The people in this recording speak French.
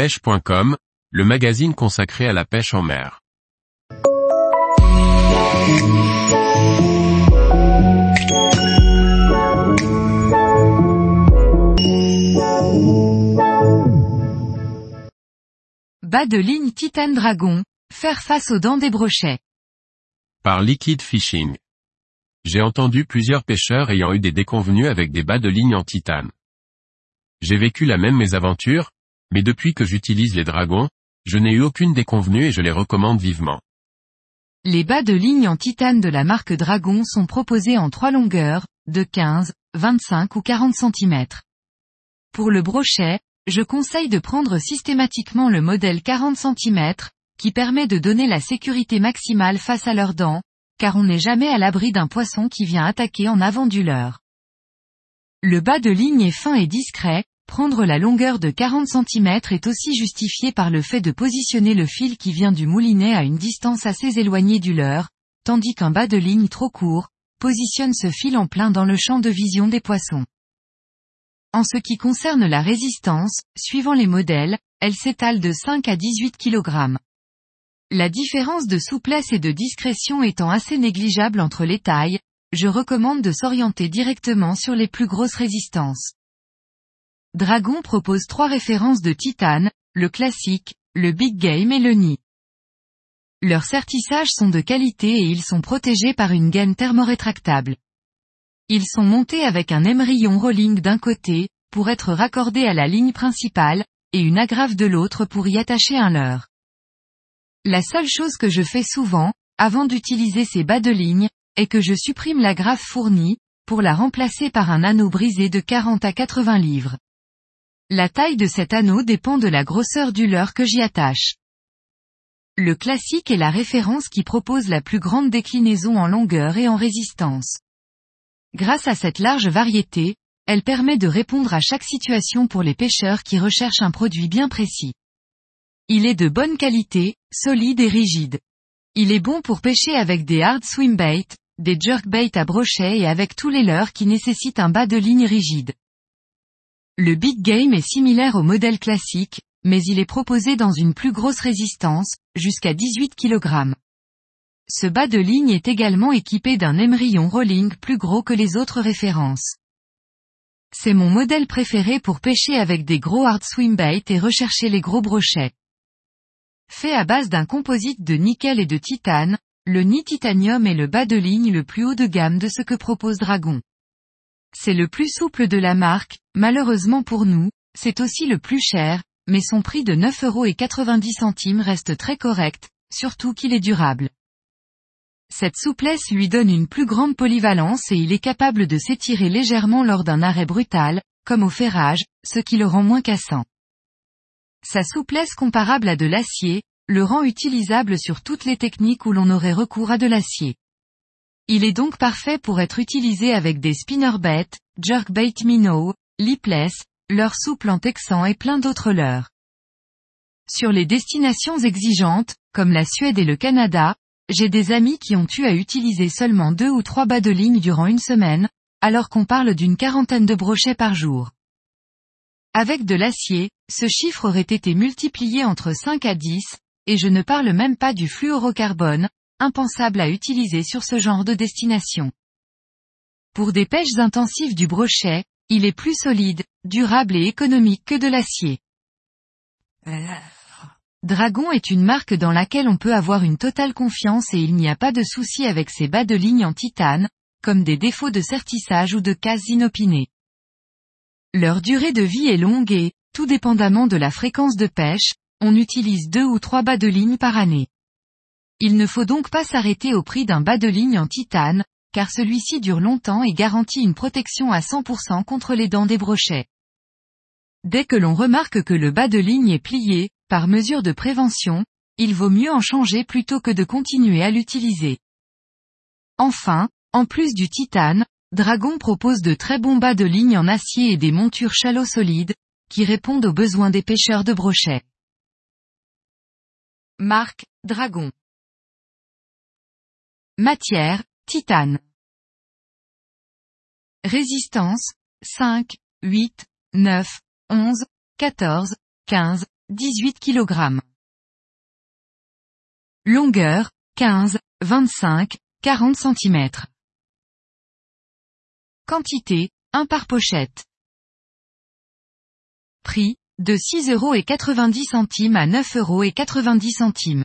pêche.com, le magazine consacré à la pêche en mer. Bas de ligne Titan Dragon, faire face aux dents des brochets. Par Liquid Fishing. J'ai entendu plusieurs pêcheurs ayant eu des déconvenues avec des bas de ligne en titane. J'ai vécu la même mésaventure, mais depuis que j'utilise les dragons, je n'ai eu aucune déconvenue et je les recommande vivement. Les bas de ligne en titane de la marque Dragon sont proposés en trois longueurs, de 15, 25 ou 40 cm. Pour le brochet, je conseille de prendre systématiquement le modèle 40 cm, qui permet de donner la sécurité maximale face à leurs dents, car on n'est jamais à l'abri d'un poisson qui vient attaquer en avant du leurre. Le bas de ligne est fin et discret, prendre la longueur de 40 cm est aussi justifié par le fait de positionner le fil qui vient du moulinet à une distance assez éloignée du leurre, tandis qu'un bas de ligne trop court, positionne ce fil en plein dans le champ de vision des poissons. En ce qui concerne la résistance, suivant les modèles, elle s'étale de 5 à 18 kg. La différence de souplesse et de discrétion étant assez négligeable entre les tailles, je recommande de s'orienter directement sur les plus grosses résistances. Dragon propose trois références de titane, le classique, le big game et le nid. Leurs sertissages sont de qualité et ils sont protégés par une gaine thermorétractable. Ils sont montés avec un émerillon rolling d'un côté, pour être raccordés à la ligne principale, et une agrafe de l'autre pour y attacher un leurre. La seule chose que je fais souvent, avant d'utiliser ces bas de ligne, est que je supprime l'agrafe fournie, pour la remplacer par un anneau brisé de 40 à 80 livres. La taille de cet anneau dépend de la grosseur du leurre que j'y attache. Le classique est la référence qui propose la plus grande déclinaison en longueur et en résistance. Grâce à cette large variété, elle permet de répondre à chaque situation pour les pêcheurs qui recherchent un produit bien précis. Il est de bonne qualité, solide et rigide. Il est bon pour pêcher avec des hard swim bait, des jerkbait à brochet et avec tous les leurres qui nécessitent un bas de ligne rigide. Le Big Game est similaire au modèle classique, mais il est proposé dans une plus grosse résistance, jusqu'à 18 kg. Ce bas de ligne est également équipé d'un émerillon rolling plus gros que les autres références. C'est mon modèle préféré pour pêcher avec des gros hard swim bait et rechercher les gros brochets. Fait à base d'un composite de nickel et de titane, le nid titanium est le bas de ligne le plus haut de gamme de ce que propose Dragon. C'est le plus souple de la marque, malheureusement pour nous, c'est aussi le plus cher, mais son prix de 9,90€ reste très correct, surtout qu'il est durable. Cette souplesse lui donne une plus grande polyvalence et il est capable de s'étirer légèrement lors d'un arrêt brutal, comme au ferrage, ce qui le rend moins cassant. Sa souplesse comparable à de l'acier, le rend utilisable sur toutes les techniques où l'on aurait recours à de l'acier. Il est donc parfait pour être utilisé avec des spinnerbaits, jerkbait minnow, lipless, leurres souples en texan et plein d'autres leurres. Sur les destinations exigeantes, comme la Suède et le Canada, j'ai des amis qui ont eu à utiliser seulement deux ou trois bas de ligne durant une semaine, alors qu'on parle d'une quarantaine de brochets par jour. Avec de l'acier, ce chiffre aurait été multiplié entre 5 à 10, et je ne parle même pas du fluorocarbone, impensable à utiliser sur ce genre de destination. Pour des pêches intensives du brochet, il est plus solide, durable et économique que de l'acier. Dragon est une marque dans laquelle on peut avoir une totale confiance et il n'y a pas de souci avec ses bas de ligne en titane, comme des défauts de sertissage ou de cases inopinées. Leur durée de vie est longue et, tout dépendamment de la fréquence de pêche, on utilise deux ou trois bas de ligne par année. Il ne faut donc pas s'arrêter au prix d'un bas de ligne en titane, car celui-ci dure longtemps et garantit une protection à 100% contre les dents des brochets. Dès que l'on remarque que le bas de ligne est plié, par mesure de prévention, il vaut mieux en changer plutôt que de continuer à l'utiliser. Enfin, en plus du titane, Dragon propose de très bons bas de ligne en acier et des montures shallow solides, qui répondent aux besoins des pêcheurs de brochets. Marque, Dragon. Matière, titane. Résistance, 5, 8, 9, 11, 14, 15, 18 kg. Longueur, 15, 25, 40 cm. Quantité, 1 par pochette. Prix, de 6,90 euros à 9,90 euros.